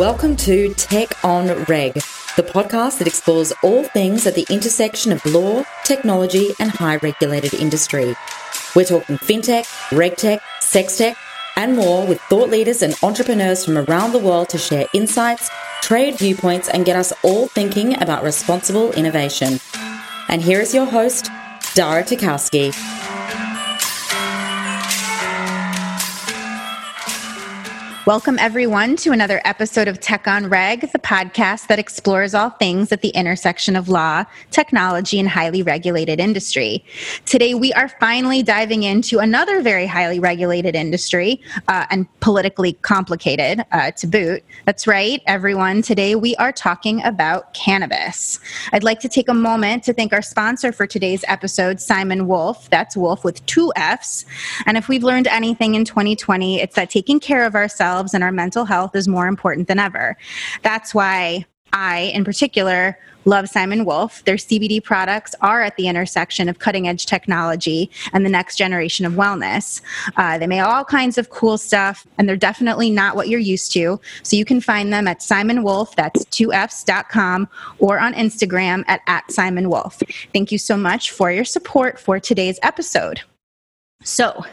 Welcome to Tech on Reg, the podcast that explores all things at the intersection of law, technology, and high regulated industry. We're talking fintech, regtech, sextech, and more with thought leaders and entrepreneurs from around the world to share insights, trade viewpoints, and get us all thinking about responsible innovation. And here is your host, Dara Tarkowski. Welcome, everyone, to another episode of Tech on Reg, the podcast that explores all things at the intersection of law, technology, and highly regulated industry. Today, we are finally diving into another very highly regulated industry uh, and politically complicated uh, to boot. That's right, everyone. Today, we are talking about cannabis. I'd like to take a moment to thank our sponsor for today's episode, Simon Wolff. That's Wolf with two F's. And if we've learned anything in 2020, it's that taking care of ourselves ourselves and our mental health is more important than ever. That's why I, in particular, love Simon Wolff. Their CBD products are at the intersection of cutting edge technology and the next generation of wellness. Uh, they make all kinds of cool stuff, and they're definitely not what you're used to. So you can find them at Simon Wolff, that's 2fs.com, or on Instagram at, at Simon Wolff. Thank you so much for your support for today's episode. So,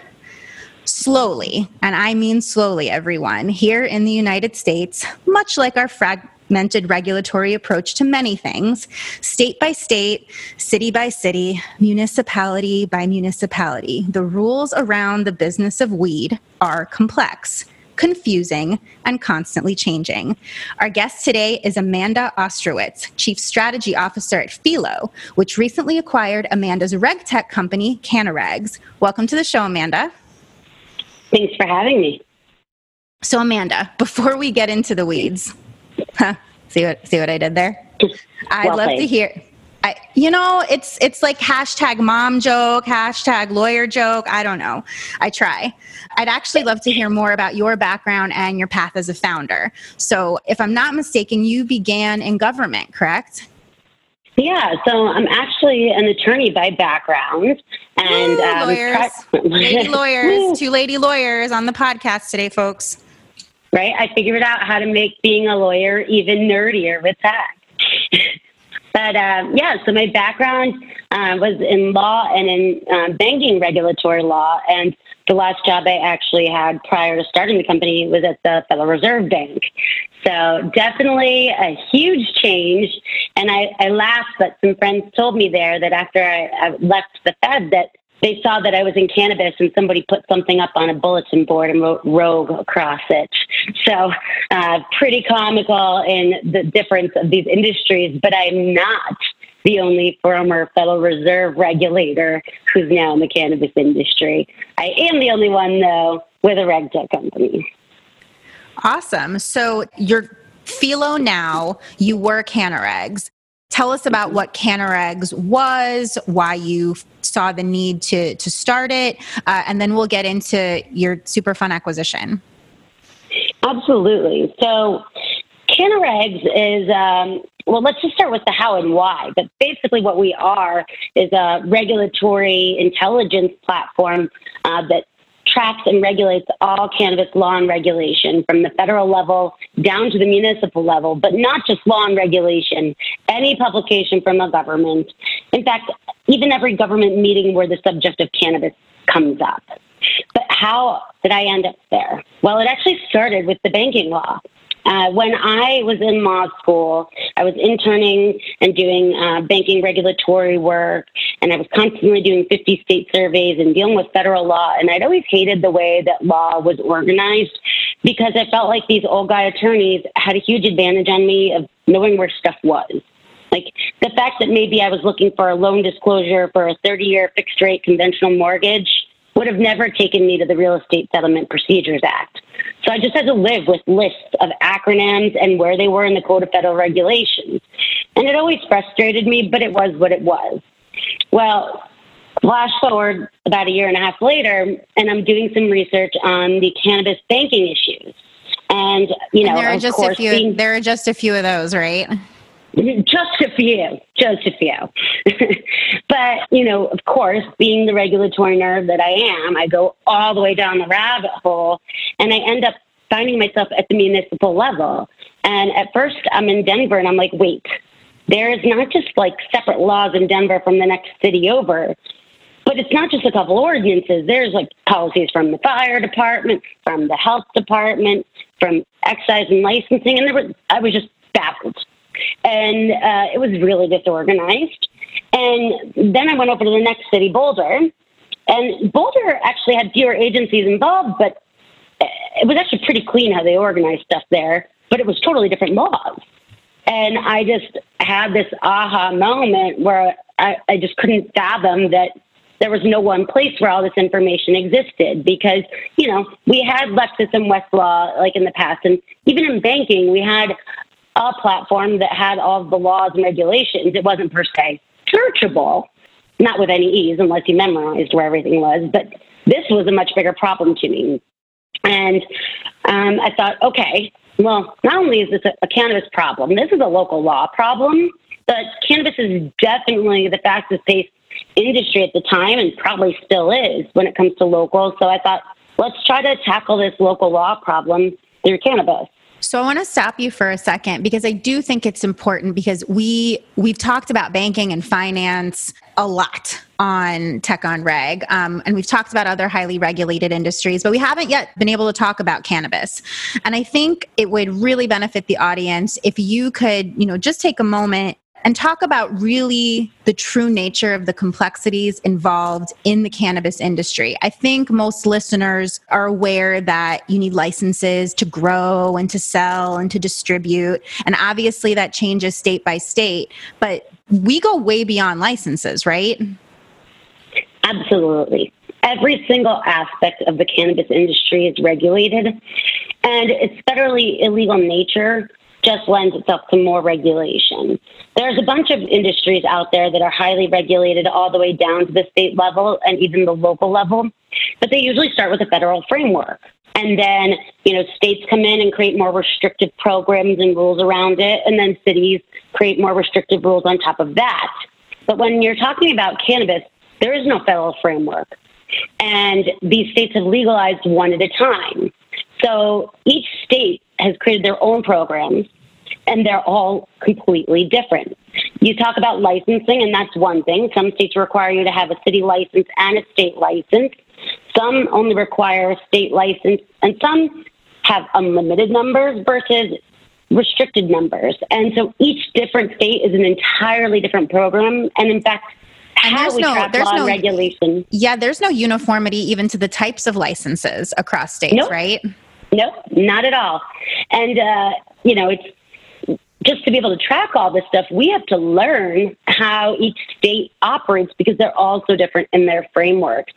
slowly, and I mean slowly, everyone, here in the United States, much like our fragmented regulatory approach to many things, state by state, city by city, municipality by municipality, the rules around the business of weed are complex confusing, and constantly changing. Our guest today is Amanda Ostrowitz, Chief Strategy Officer at Fyllo, which recently acquired Amanda's reg tech company, CannaRegs. Welcome to the show, Amanda. Thanks for having me. So, Amanda, before we get into the weeds, huh, see what see what I did there? I'd love played. to hear. I, you know, it's it's like hashtag mom joke, hashtag lawyer joke. I don't know. I try. I'd actually love to hear more about your background and your path as a founder. So, if I'm not mistaken, you began in government, correct? Yeah, so I'm actually an attorney by background, and Woo, um, lawyers, lady lawyers, two lady lawyers on the podcast today, folks. Right, I figured out how to make being a lawyer even nerdier with tech. but um, yeah, so my background uh, was in law and in uh, banking regulatory law, and the last job I actually had prior to starting the company was at the Federal Reserve Bank. So definitely a huge change. And I, I laughed, but some friends told me there that after I, I left the Fed that they saw that I was in cannabis and somebody put something up on a bulletin board and wrote rogue across it. So, uh, pretty comical in the difference of these industries, but I'm not the only former Federal Reserve regulator who's now in the cannabis industry. I am the only one, though, with a reg tech company. Awesome. So you're Fyllo now, you were CannaRegs. Tell us about what CannaRegs was, why you saw the need to, to start it, uh, and then we'll get into your super fun acquisition. Absolutely. So, CannaRegs is um, well, let's just start with the how and why. But basically, what we are is a regulatory intelligence platform uh, that tracks and regulates all cannabis law and regulation from the federal level down to the municipal level, but not just law and regulation, any publication from a government. In fact, even every government meeting where the subject of cannabis comes up. But how did I end up there? Well, it actually started with the banking law. Uh, when I was in law school, I was interning and doing uh, banking regulatory work, and I was constantly doing 50 state surveys and dealing with federal law. And I'd always hated the way that law was organized because I felt like these old guy attorneys had a huge advantage on me of knowing where stuff was. Like the fact that maybe I was looking for a loan disclosure for a 30 year fixed rate conventional mortgage would have never taken me to the Real Estate Settlement Procedures Act. So I just had to live with lists of acronyms and where they were in the Code of Federal Regulations. And it always frustrated me, but it was what it was. Well, flash forward about a year and a half later, and I'm doing some research on the cannabis banking issues. And, you know, and there are just a few, being, there are just a few of those, right? Just a few, just a few. but, you know, of course, being the regulatory nerd that I am, I go all the way down the rabbit hole and I end up finding myself at the municipal level. And at first, I'm in Denver and I'm like, wait, there's not just like separate laws in Denver from the next city over, but it's not just a couple ordinances. There's like policies from the fire department, from the health department, from excise and licensing. And there was, I was just baffled. And uh, it was really disorganized. And then I went over to the next city, Boulder. And Boulder actually had fewer agencies involved, but it was actually pretty clean how they organized stuff there. But it was totally different laws. And I just had this aha moment where I, I just couldn't fathom that there was no one place where all this information existed because, you know, we had Lexis and Westlaw like in the past. And even in banking, we had a platform that had all of the laws and regulations. It wasn't per se searchable, not with any ease unless you memorized where everything was. But this was a much bigger problem to me. And um, I thought, okay, well, not only is this a, a cannabis problem, this is a local law problem. But cannabis is definitely the fastest paced industry at the time and probably still is when it comes to local. So I thought, let's try to tackle this local law problem through cannabis. So I want to stop you for a second because I do think it's important because we we've talked about banking and finance a lot on Tech on Reg, um, and we've talked about other highly regulated industries, but we haven't yet been able to talk about cannabis. And I think it would really benefit the audience if you could, you know, just take a moment and talk about really the true nature of the complexities involved in the cannabis industry. I think most listeners are aware that you need licenses to grow and to sell and to distribute. And obviously that changes state by state, but we go way beyond licenses, right? Absolutely. Every single aspect of the cannabis industry is regulated, and its federally illegal nature just lends itself to more regulation. There's a bunch of industries out there that are highly regulated all the way down to the state level and even the local level, but they usually start with a federal framework. And then, you know, states come in and create more restrictive programs and rules around it, and then cities create more restrictive rules on top of that. But when you're talking about cannabis, there is no federal framework. And these states have legalized one at a time. So each state has created their own programs and they're all completely different. You talk about licensing, and that's one thing. Some states require you to have a city license and a state license. Some only require a state license, and some have unlimited numbers versus restricted numbers. And so each different state is an entirely different program. And in fact, how we no, track there's law no, regulation. Yeah, there's no uniformity even to the types of licenses across states, nope. right? Nope, not at all. And, uh, you know, it's just to be able to track all this stuff, we have to learn how each state operates because they're all so different in their frameworks.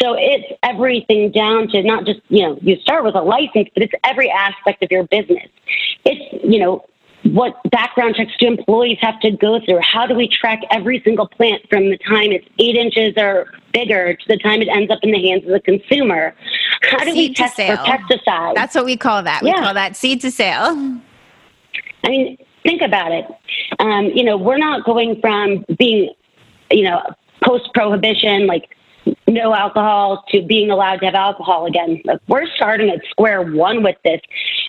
So it's everything down to not just, you know, you start with a license, but it's every aspect of your business. It's, you know, what background checks do employees have to go through? How do we track every single plant from the time it's eight inches or bigger to the time it ends up in the hands of the consumer? How do seed we test for pesticides? That's what we call that. We yeah. call that seed to sale. I mean, think about it. Um, you know, we're not going from being, you know, post prohibition, like no alcohol, to being allowed to have alcohol again. Like, we're starting at square one with this.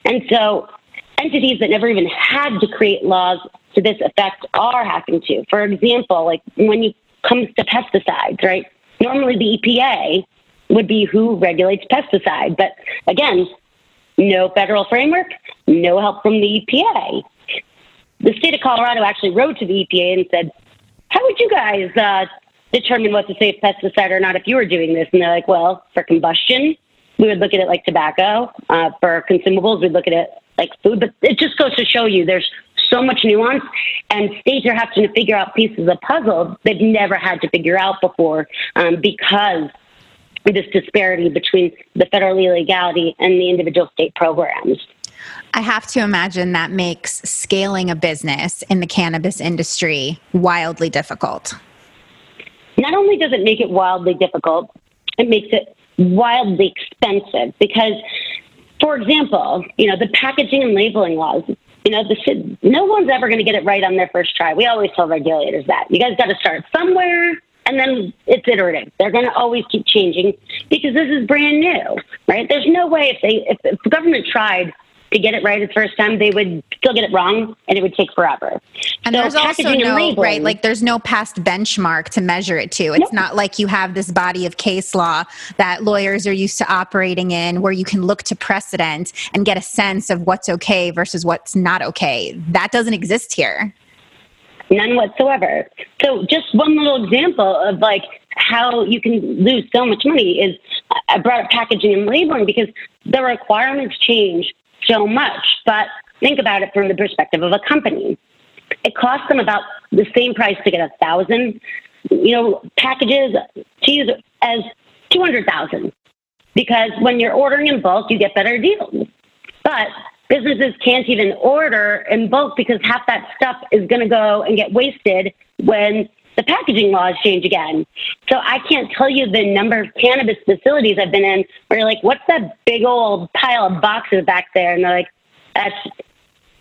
And so entities that never even had to create laws to this effect are having to. For example, like when it comes to pesticides, right? Normally the EPA would be who regulates pesticide. But again, no federal framework, no help from the EPA. The state of Colorado actually wrote to the EPA and said, How would you guys uh, determine what's a safe pesticide or not if you were doing this? And they're like, Well, for combustion, we would look at it like tobacco. Uh, for consumables, we'd look at it like food. But it just goes to show you there's so much nuance, and states are having to figure out pieces of puzzle they've never had to figure out before um, because this disparity between the federal illegality and the individual state programs. I have to imagine that makes scaling a business in the cannabis industry wildly difficult. Not only does it make it wildly difficult, it makes it wildly expensive because, for example, you know, the packaging and labeling laws, you know, no one's ever going to get it right on their first try. We always tell regulators that. You guys got to start somewhere and then it's iterative. They're going to always keep changing because this is brand new, right? There's no way if they if the government tried to get it right the first time, they would still get it wrong, and it would take forever. And so there's also no labeling, right, like there's no past benchmark to measure it to. It's nope. not like you have this body of case law that lawyers are used to operating in, where you can look to precedent and get a sense of what's okay versus what's not okay. That doesn't exist here. None whatsoever. So, just one little example of like how you can lose so much money is uh, I brought up packaging and labeling because the requirements change so much. But think about it from the perspective of a company. It costs them about the same price to get a thousand, you know, packages to use as two hundred thousand. Because when you're ordering in bulk, you get better deals. But businesses can't even order in bulk because half that stuff is going to go and get wasted when the packaging laws change again. So I can't tell you the number of cannabis facilities I've been in where you're like, what's that big old pile of boxes back there? And they're like, that's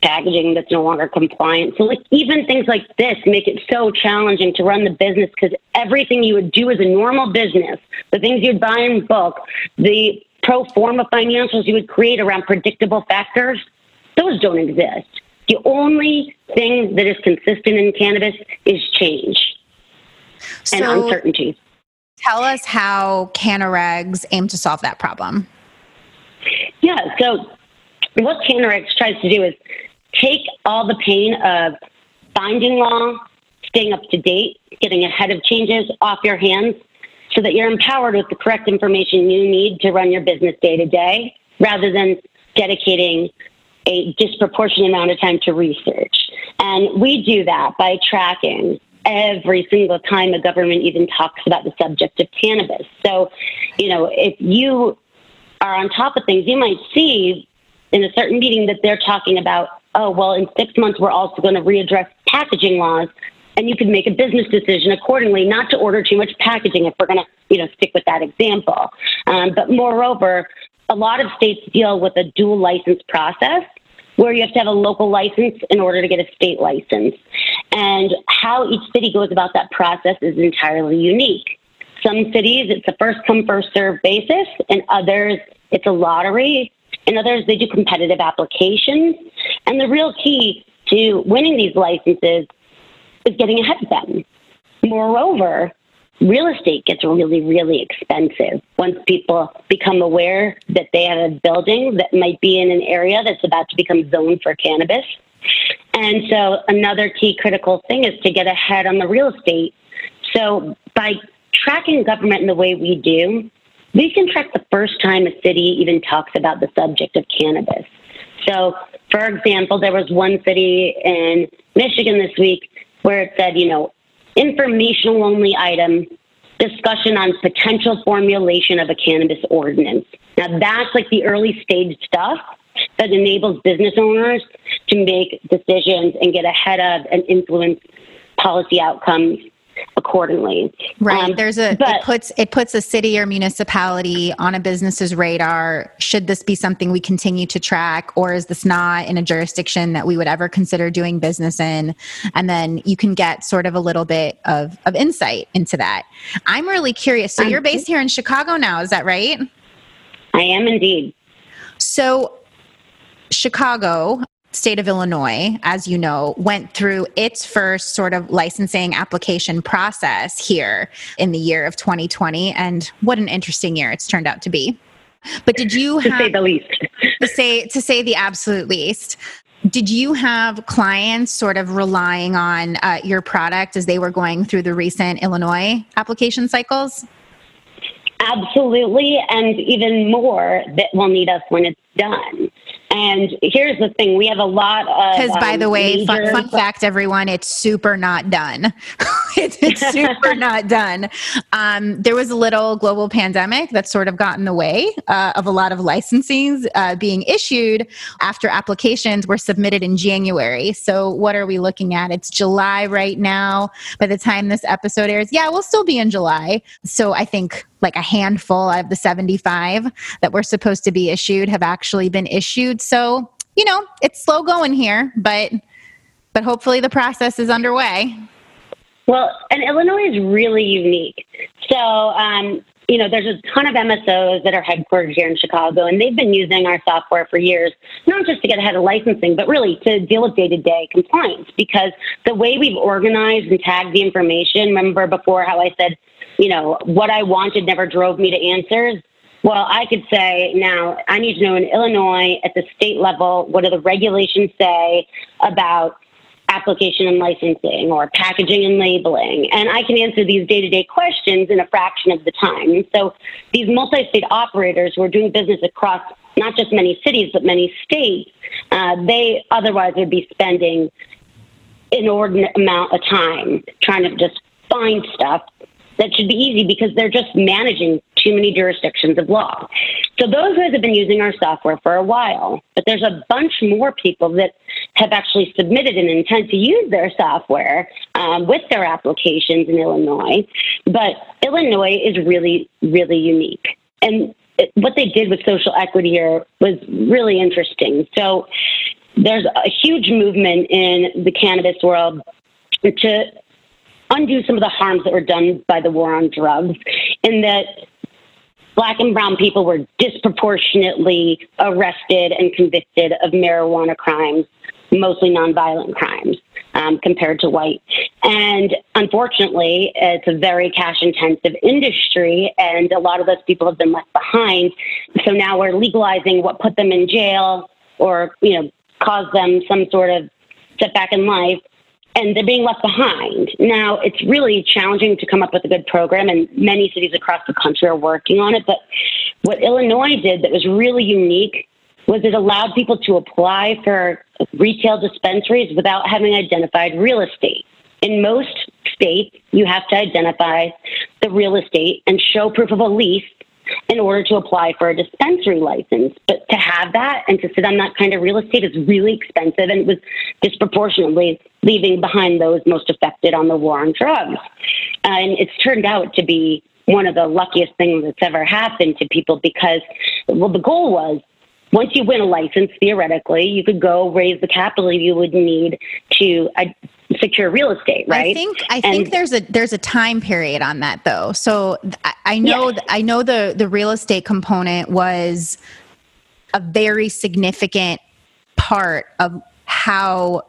packaging that's no longer compliant. So like even things like this make it so challenging to run the business because everything you would do as a normal business, the things you'd buy in bulk, the pro forma financials you would create around predictable factors, those don't exist. The only thing that is consistent in cannabis is change so and uncertainty. Tell us how CannaRegs aim to solve that problem. Yeah, so what CannaRegs tries to do is take all the pain of finding law, staying up to date, getting ahead of changes off your hands so that you're empowered with the correct information you need to run your business day to day rather than dedicating a disproportionate amount of time to research. And we do that by tracking every single time a government even talks about the subject of cannabis. So, you know, if you are on top of things, you might see in a certain meeting that they're talking about, oh, well, in six months, we're also going to readdress packaging laws. And you can make a business decision accordingly, not to order too much packaging if we're going to, you know, stick with that example. Um, but moreover, a lot of states deal with a dual license process where you have to have a local license in order to get a state license. And how each city goes about that process is entirely unique. Some cities, it's a first come, first serve basis, and others, it's a lottery. In others, they do competitive applications. And the real key to winning these licenses is getting ahead of them. Moreover, real estate gets really, really expensive once people become aware that they have a building that might be in an area that's about to become zoned for cannabis. And so, another key critical thing is to get ahead on the real estate. So, by tracking government in the way we do, we can track the first time a city even talks about the subject of cannabis. So, for example, there was one city in Michigan this week where it said, you know, informational only item discussion on potential formulation of a cannabis ordinance. Now, that's like the early stage stuff that enables business owners to make decisions and get ahead of and influence policy outcomes accordingly. Right. Um, There's a but, it puts it puts a city or municipality on a business's radar. Should this be something we continue to track or is this not in a jurisdiction that we would ever consider doing business in? And then you can get sort of a little bit of, of insight into that. I'm really curious. So you're based here in Chicago now, is that right? I am indeed. So Chicago state of Illinois, as you know, went through its first sort of licensing application process here in the year of 2020. And what an interesting year it's turned out to be. But did you have, to say the least, to say to say the absolute least? Did you have clients sort of relying on uh, your product as they were going through the recent Illinois application cycles? Absolutely, and even more that will need us when it's done. And here's the thing: we have a lot of. Because, by um, the way, fun, fun, fact, everyone, it's super not done. it's, it's super not done. Um, there was a little global pandemic that sort of got in the way uh, of a lot of licensings uh, being issued after applications were submitted in January. So, what are we looking at? It's July right now. By the time this episode airs, yeah, we'll still be in July. So, I think like a handful of the 75 that were supposed to be issued have actually been issued. So, you know, it's slow going here, but but hopefully the process is underway. Well, and Illinois is really unique. So, um, you know, there's a ton of MSOs that are headquartered here in Chicago, and they've been using our software for years, not just to get ahead of licensing, but really to deal with day to day compliance. Because the way we've organized and tagged the information, remember before how I said, you know, what I wanted never drove me to answers? Well, I could say now I need to know in Illinois at the state level, what do the regulations say about application and licensing or packaging and labeling. And I can answer these day to day questions in a fraction of the time. So these multi state operators who are doing business across not just many cities, but many states, uh, they otherwise would be spending inordinate amount of time trying to just find stuff that should be easy because they're just managing too many jurisdictions of law. So those guys have been using our software for a while, but there's a bunch more people that have actually submitted an intent to use their software um, with their applications in Illinois. But Illinois is really, really unique. And what they did with social equity here was really interesting. So there's a huge movement in the cannabis world to undo some of the harms that were done by the war on drugs, in that black and brown people were disproportionately arrested and convicted of marijuana crimes, mostly nonviolent crimes. Um, compared to white. And unfortunately, it's a very cash intensive industry, and a lot of those people have been left behind. So now we're legalizing what put them in jail or, you know, caused them some sort of setback in life and they're being left behind. Now, it's really challenging to come up with a good program, and many cities across the country are working on it. But what Illinois did that was really unique was it allowed people to apply for retail dispensaries without having identified real estate. In most states, you have to identify the real estate and show proof of a lease in order to apply for a dispensary license. But to have that and to sit on that kind of real estate is really expensive and it was disproportionately leaving behind those most affected on the war on drugs. And it's turned out to be one of the luckiest things that's ever happened to people because, well, the goal was once you win a license, theoretically, you could go raise the capital you would need to uh, secure real estate, right? I think I and, think there's a there's a time period on that though. So I, I know I know the the real estate component was a very significant part of how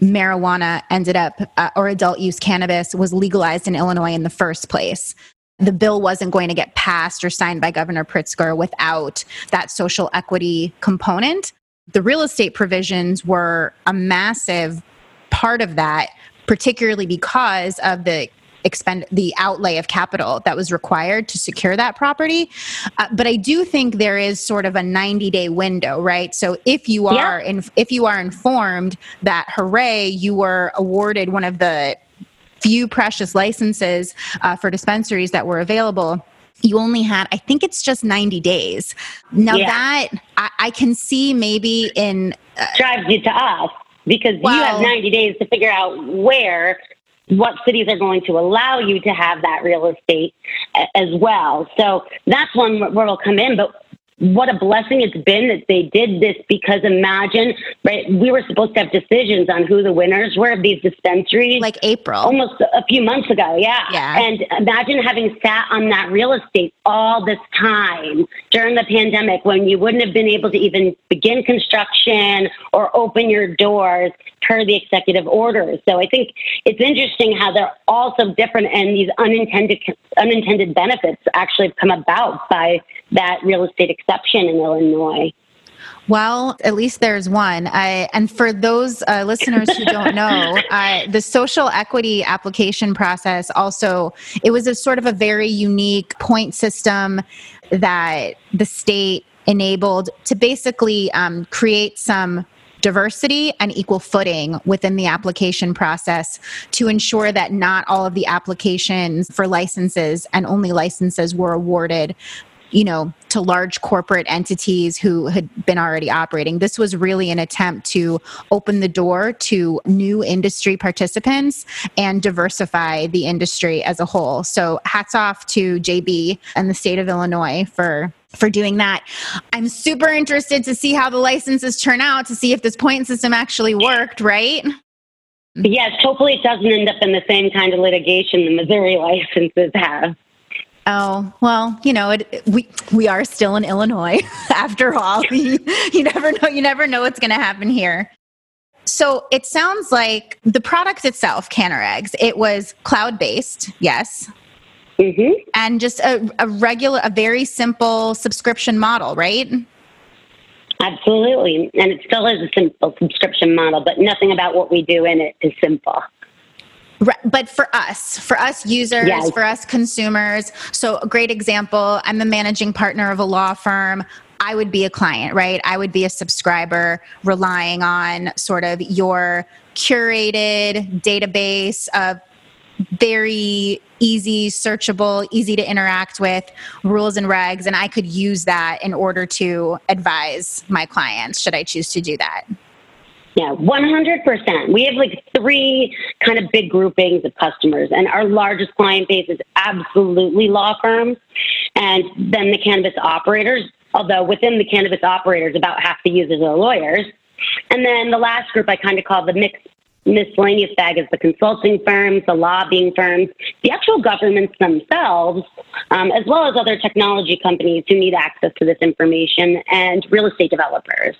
marijuana ended up uh, or adult use cannabis was legalized in Illinois in the first place the bill wasn't going to get passed or signed by Governor Pritzker without that social equity component. The real estate provisions were a massive part of that, particularly because of the expend the outlay of capital that was required to secure that property uh, but i do think there is sort of a 90 day window right so if you are yeah. in, if you are informed that hooray you were awarded one of the few precious licenses uh, for dispensaries that were available you only had i think it's just 90 days now yeah. that I, I, can see maybe in uh, drives you to us because you have 90 days to figure out where what cities are going to allow you to have that real estate as well. So that's one where we'll come in. But what a blessing it's been that they did this because imagine, right? We were supposed to have decisions on who the winners were of these dispensaries. Like April. Almost a few months ago, yeah. Yeah. And imagine having sat on that real estate all this time during the pandemic when you wouldn't have been able to even begin construction or open your doors per the executive orders. So I think it's interesting how they're all so different and these unintended unintended benefits actually have come about by that real estate exception in Illinois. Well, at least there's one. I, and for those uh, listeners who don't know, uh, the social equity application process also it was a sort of a very unique point system that the state enabled to basically um, create some diversity and equal footing within the application process to ensure that not all of the applications for licenses and only licenses were awarded you know, to large corporate entities who had been already operating. This was really an attempt to open the door to new industry participants and diversify the industry as a whole. So, hats off to JB and the state of Illinois for for doing that. I'm super interested to see how the licenses turn out to see if this point system actually worked, right? Yes, hopefully it doesn't end up in the same kind of litigation the Missouri licenses have. Oh well, you know, it, we we are still in Illinois after all. you, you never know. You never know what's going to happen here. So it sounds like the product itself, CannaRegs, it was cloud based, yes, hmm and just a, a regular, a very simple subscription model, right? Absolutely. And it still is a simple subscription model, but nothing about what we do in it is simple. But for us, for us users, Yes. for us consumers. So, a great example I'm the managing partner of a law firm. I would be a client, right? I would be a subscriber relying on sort of your curated database of very easy, searchable, easy to interact with rules and regs. And I could use that in order to advise my clients, should I choose to do that. Yeah, 100%. We have like three kind of big groupings of customers, and our largest client base is absolutely law firms, and then the cannabis operators, although within the cannabis operators, about half the users are lawyers. And then the last group I kind of call the mixed miscellaneous bag is the consulting firms, the lobbying firms, the actual governments themselves, um, as well as other technology companies who need access to this information, and real estate developers.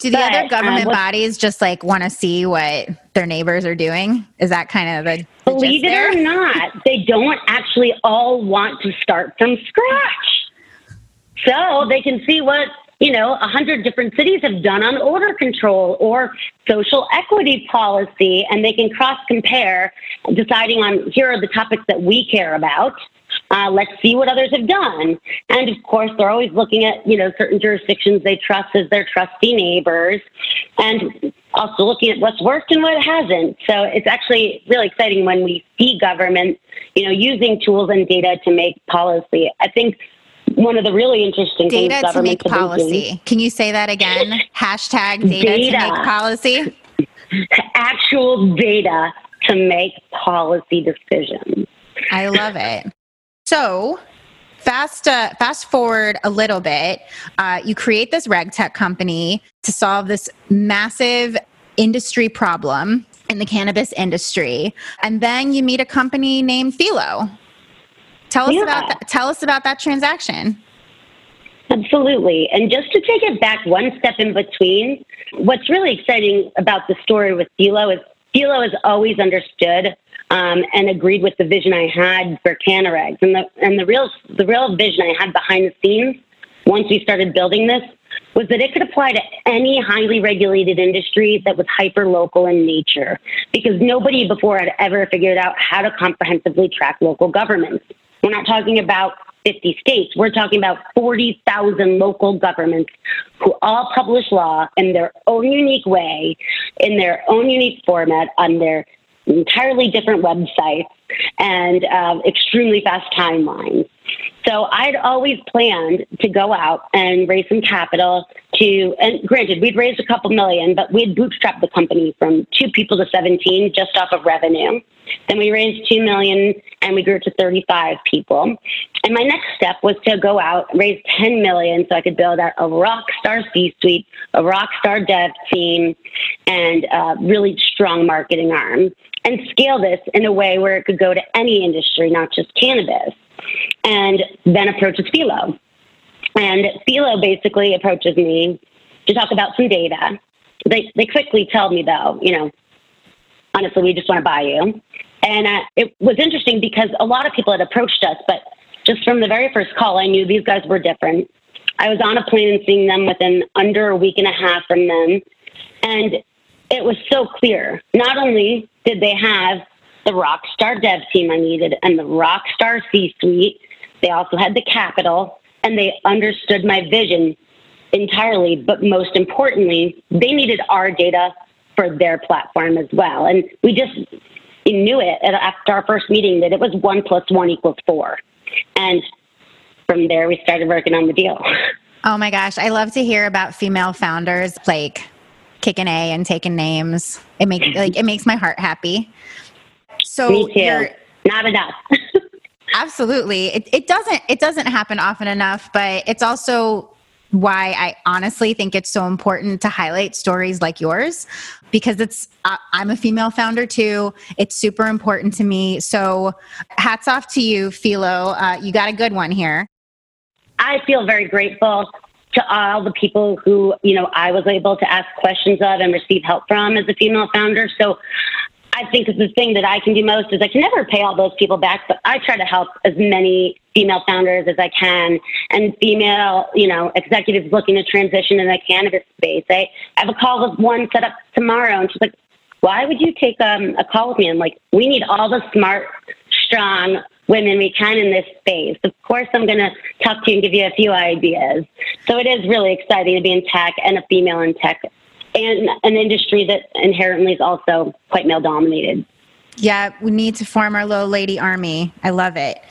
Do the But, other uh, government what- bodies just like want to see what their neighbors are doing? Is that kind of the Believe it there? or not, they don't actually all want to start from scratch. So they can see what, you know, a hundred different cities have done on odor control or social equity policy, and they can cross compare, deciding on here are the topics that we care about. Uh, let's see what others have done. And of course, they're always looking at, you know, certain jurisdictions they trust as their trusty neighbors and also looking at what's worked and what hasn't. So it's actually really exciting when we see government, you know, using tools and data to make policy. I think one of the really interesting Data things to make governments have been policy. Can you say that again? Hashtag data, to make policy. actual data to make policy decisions. I love it. So, fast uh, fast forward a little bit. Uh, you create this reg tech company to solve this massive industry problem in the cannabis industry, and then you meet a company named Fyllo. Tell us Yeah. about that. Tell us about that transaction. Absolutely. And just to take it back one step in between, what's really exciting about the story with Fyllo is Fyllo has always understood um, and agreed with the vision I had for CannaRegs. And the, and the real, the real vision I had behind the scenes once we started building this was that it could apply to any highly regulated industry that was hyper local in nature because nobody before had ever figured out how to comprehensively track local governments. We're not talking about 50 states. We're talking about 40,000 local governments who all publish law in their own unique way, in their own unique format, on their entirely different websites, and uh, extremely fast timelines. So I'd always planned to go out and raise some capital to, and granted, we'd raised a couple million, but we'd bootstrapped the company from two people to 17 just off of revenue. Then we raised 2 million and we grew to 35 people. And my next step was to go out, raise 10 million so I could build out a rock star C suite, a rock star dev team, and a really strong marketing arm and scale this in a way where it could go to any industry, not just cannabis. And then approaches Fyllo. And Fyllo basically approaches me to talk about some data. They, they quickly tell me, though, you know, honestly, we just want to buy you. And uh, it was interesting because a lot of people had approached us, but just from the very first call, I knew these guys were different. I was on a plane and seeing them within under a week and a half from them. And it was so clear. Not only did they have the rock star dev team I needed and the rock star C suite, they also had the capital and they understood my vision entirely. But most importantly, they needed our data for their platform as well. And we just knew it after our first meeting that it was one plus one equals four. And from there, we started working on the deal. Oh my gosh, I love to hear about female founders like kicking A and taking names. It makes like it makes my heart happy. So Me too. you're Not enough. absolutely it, it doesn't it doesn't happen often enough, but it's also why I honestly think it's so important to highlight stories like yours because it's I'm a female founder too. It's super important to me. So hats off to you, Fyllo. Uh, you got a good one here. I feel very grateful to all the people who you know I was able to ask questions of and receive help from as a female founder. So I think the thing that I can do most is I can never pay all those people back, but I try to help as many female founders as I can and female, you know, executives looking to transition in the cannabis space. I have a call with one set up tomorrow and she's like, why would you take um, a call with me? I'm like, we need all the smart, strong women we can in this space. Of course, I'm going to talk to you and give you a few ideas. So it is really exciting to be in tech and a female in tech and an industry that inherently is also quite male dominated. Yeah, we need to form our little lady army. I love it.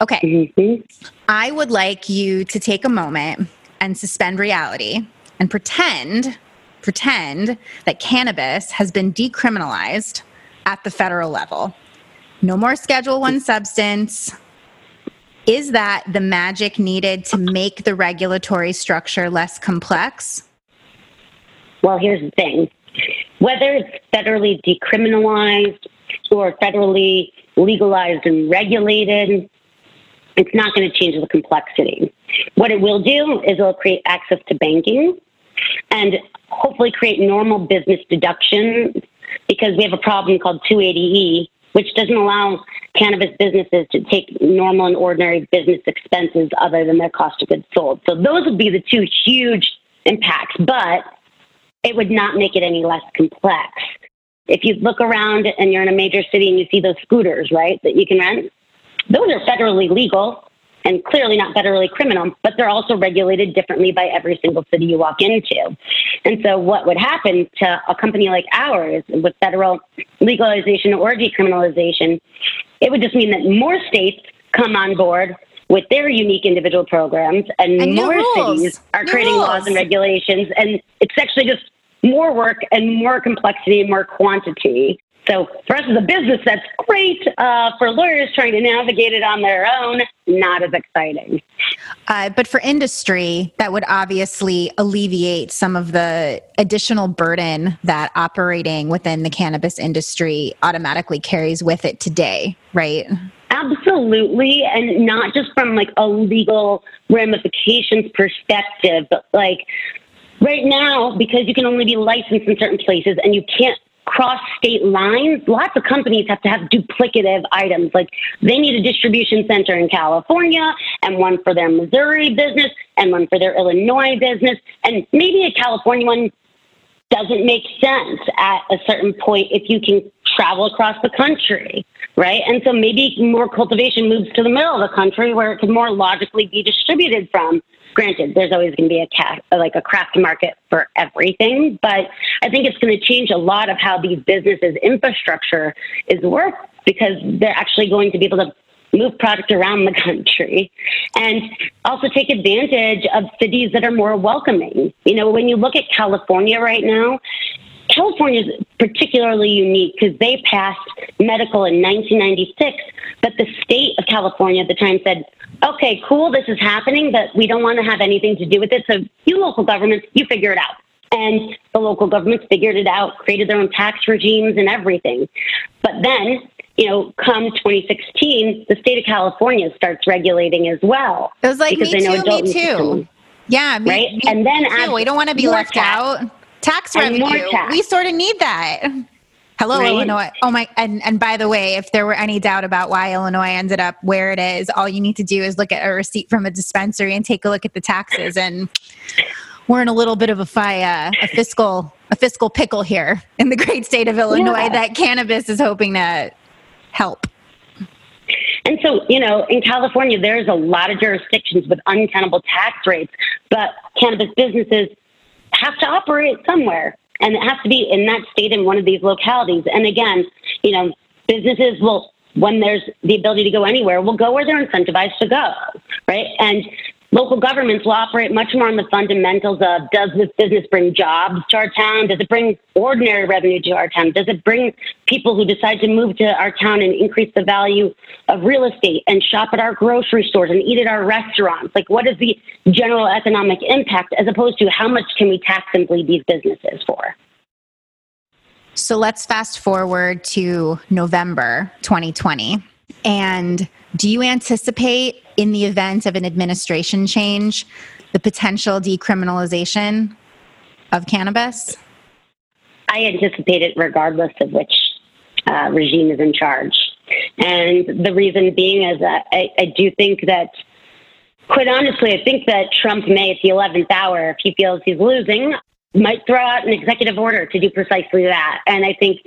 Okay. Mm-hmm. I would like you to take a moment and suspend reality and pretend pretend that cannabis has been decriminalized at the federal level. No more schedule 1 substance. Is that the magic needed to make the regulatory structure less complex? Well, here's the thing whether it's federally decriminalized or federally legalized and regulated, it's not going to change the complexity. What it will do is it'll create access to banking and hopefully create normal business deductions because we have a problem called 280E, which doesn't allow cannabis businesses to take normal and ordinary business expenses other than their cost of goods sold. So those would be the two huge impacts. But it would not make it any less complex. If you look around and you're in a major city and you see those scooters, right, that you can rent, those are federally legal and clearly not federally criminal, but they're also regulated differently by every single city you walk into. And so, what would happen to a company like ours with federal legalization or decriminalization? It would just mean that more states come on board with their unique individual programs, and, and more cities are new creating rules. laws and regulations. And it's actually just more work and more complexity and more quantity. So for us as a business, that's great. Uh, for lawyers trying to navigate it on their own, not as exciting. Uh, but for industry, that would obviously alleviate some of the additional burden that operating within the cannabis industry automatically carries with it today, right? Absolutely, and not just from like a legal ramifications perspective, but like right now, because you can only be licensed in certain places and you can't cross state lines, lots of companies have to have duplicative items. Like they need a distribution center in California and one for their Missouri business and one for their Illinois business. And maybe a California one doesn't make sense at a certain point if you can travel across the country, right? And so maybe more cultivation moves to the middle of the country where it could more logically be distributed from. Granted, there's always going to be a like a craft market for everything, but I think it's going to change a lot of how these businesses' infrastructure is worked because they're actually going to be able to move product around the country and also take advantage of cities that are more welcoming. You know, when you look at California right now, California is particularly unique because they passed medical in 1996, but the state of California at the time said, okay, cool, this is happening, but we don't want to have anything to do with it. So you local governments, you figure it out. And the local governments figured it out, created their own tax regimes and everything. But then you know, come 2016, the state of California starts regulating as well. It was like, me too, me too. Yeah, me, right. Me, and then we don't want to be left tax. out. Tax revenue. Tax. We sort of need that. Hello, right? Illinois. Oh my! And and by the way, if there were any doubt about why Illinois ended up where it is, all you need to do is look at a receipt from a dispensary and take a look at the taxes. And we're in a little bit of a, fi- uh, a fiscal a fiscal pickle here in the great state of Illinois yeah. that cannabis is hoping to help. And so, you know, in California, there's a lot of jurisdictions with untenable tax rates, but cannabis businesses have to operate somewhere. And it has to be in that state in one of these localities. And again, you know, businesses will, when there's the ability to go anywhere, will go where they're incentivized to go, right? And local governments will operate much more on the fundamentals of does this business bring jobs to our town? Does it bring ordinary revenue to our town? Does it bring people who decide to move to our town and increase the value of real estate and shop at our grocery stores and eat at our restaurants? Like, what is the general economic impact as opposed to how much can we tax and bleed these businesses for? So let's fast forward to November 2020. And do you anticipate, in the event of an administration change, the potential decriminalization of cannabis? I anticipate it regardless of which uh, regime is in charge. And the reason being is that I, I do think that, quite honestly, I think that Trump may, at the 11th hour, if he feels he's losing, might throw out an executive order to do precisely that. And I think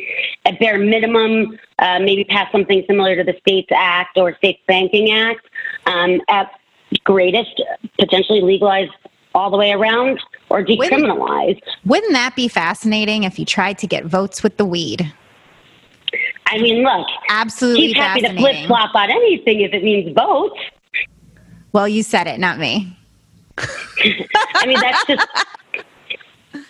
at bare minimum, uh, maybe pass something similar to the States Act or States Banking Act. Um, at greatest, potentially legalize all the way around or decriminalize. Wouldn't, wouldn't that be fascinating if you tried to get votes with the weed? I mean, look, absolutely. He's happy to flip flop on anything if it means votes. Well, you said it, not me. I mean, that's just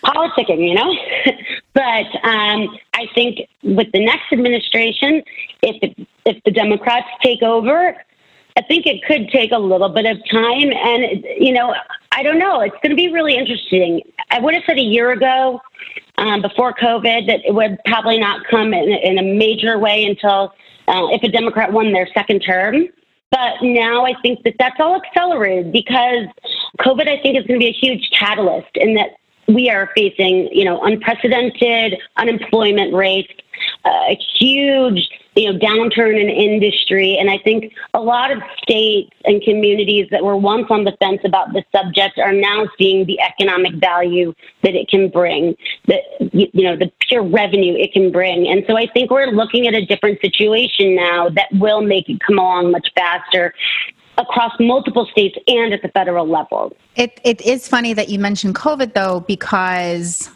politicking, you know. but um, I think with the next administration, if it, if the Democrats take over, I think it could take a little bit of time, and you know, I don't know. It's going to be really interesting. I would have said a year ago, um, before COVID, that it would probably not come in, in a major way until uh, if a Democrat won their second term. But now I think that that's all accelerated because COVID, I think, is going to be a huge catalyst in that we are facing, you know, unprecedented unemployment rates, uh, a huge, you know, downturn in industry, and I think a lot of states and communities that were once on the fence about this subject are now seeing the economic value that it can bring, the you know, the pure revenue it can bring, and so I think we're looking at a different situation now that will make it come along much faster across multiple states and at the federal level. It, it is funny that you mentioned COVID, though, because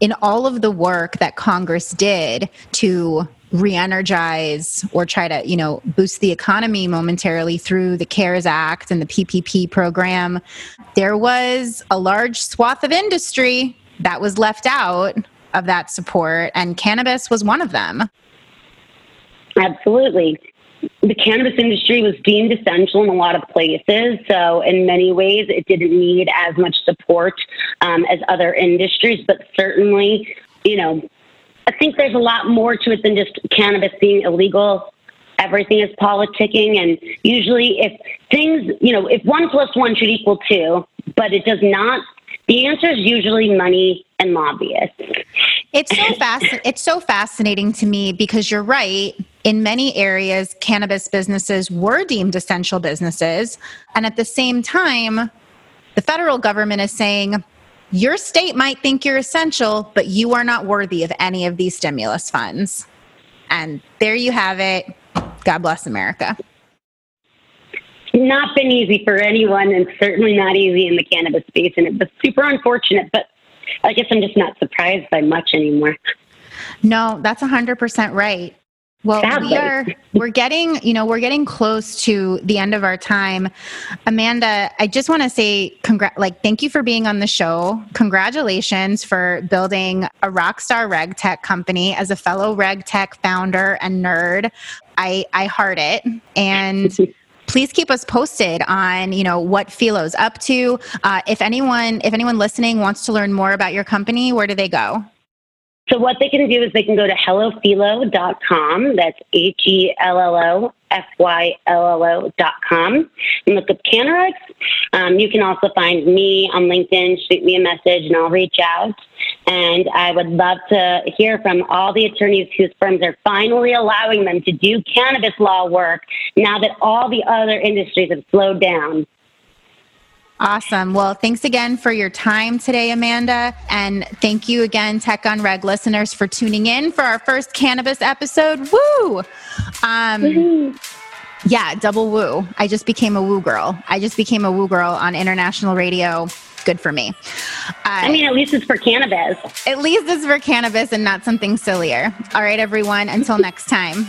in all of the work that Congress did to re-energize or try to you know boost the economy momentarily through the cares act and the ppp program there was a large swath of industry that was left out of that support and cannabis was one of them absolutely the cannabis industry was deemed essential in a lot of places. So, in many ways, it didn't need as much support um, as other industries, but certainly, you know, I think there's a lot more to it than just cannabis being illegal. Everything is politicking, and usually, if things, you know, if one plus one should equal two, but it does not, the answer is usually money and lobbyists. It's so fasc- It's so fascinating to me because you're right in many areas, cannabis businesses were deemed essential businesses. And at the same time, the federal government is saying, your state might think you're essential, but you are not worthy of any of these stimulus funds. And there you have it. God bless America. Not been easy for anyone, and certainly not easy in the cannabis space. And it was super unfortunate, but I guess I'm just not surprised by much anymore. No, that's 100% right. Well, Sadly. we are we're getting, you know, we're getting close to the end of our time. Amanda, I just want to say congrat like thank you for being on the show. Congratulations for building a rockstar reg tech company as a fellow reg tech founder and nerd. I I heart it and please keep us posted on you know what Fyllo's up to. Uh, if anyone if anyone listening wants to learn more about your company, where do they go? So what they can do is they can go to hellofyllo.com. That's H E L L O F Y L L O.com and look up CannaRegs. Um, you can also find me on LinkedIn, shoot me a message, and I'll reach out. And I would love to hear from all the attorneys whose firms are finally allowing them to do cannabis law work now that all the other industries have slowed down. Awesome. Well, thanks again for your time today, Amanda. And thank you again, Tech on Reg listeners, for tuning in for our first cannabis episode. Woo! Um, yeah, double woo. I just became a woo girl. I just became a woo girl on international radio. Good for me. Uh, I mean, at least it's for cannabis. At least it's for cannabis and not something sillier. All right, everyone. Until next time.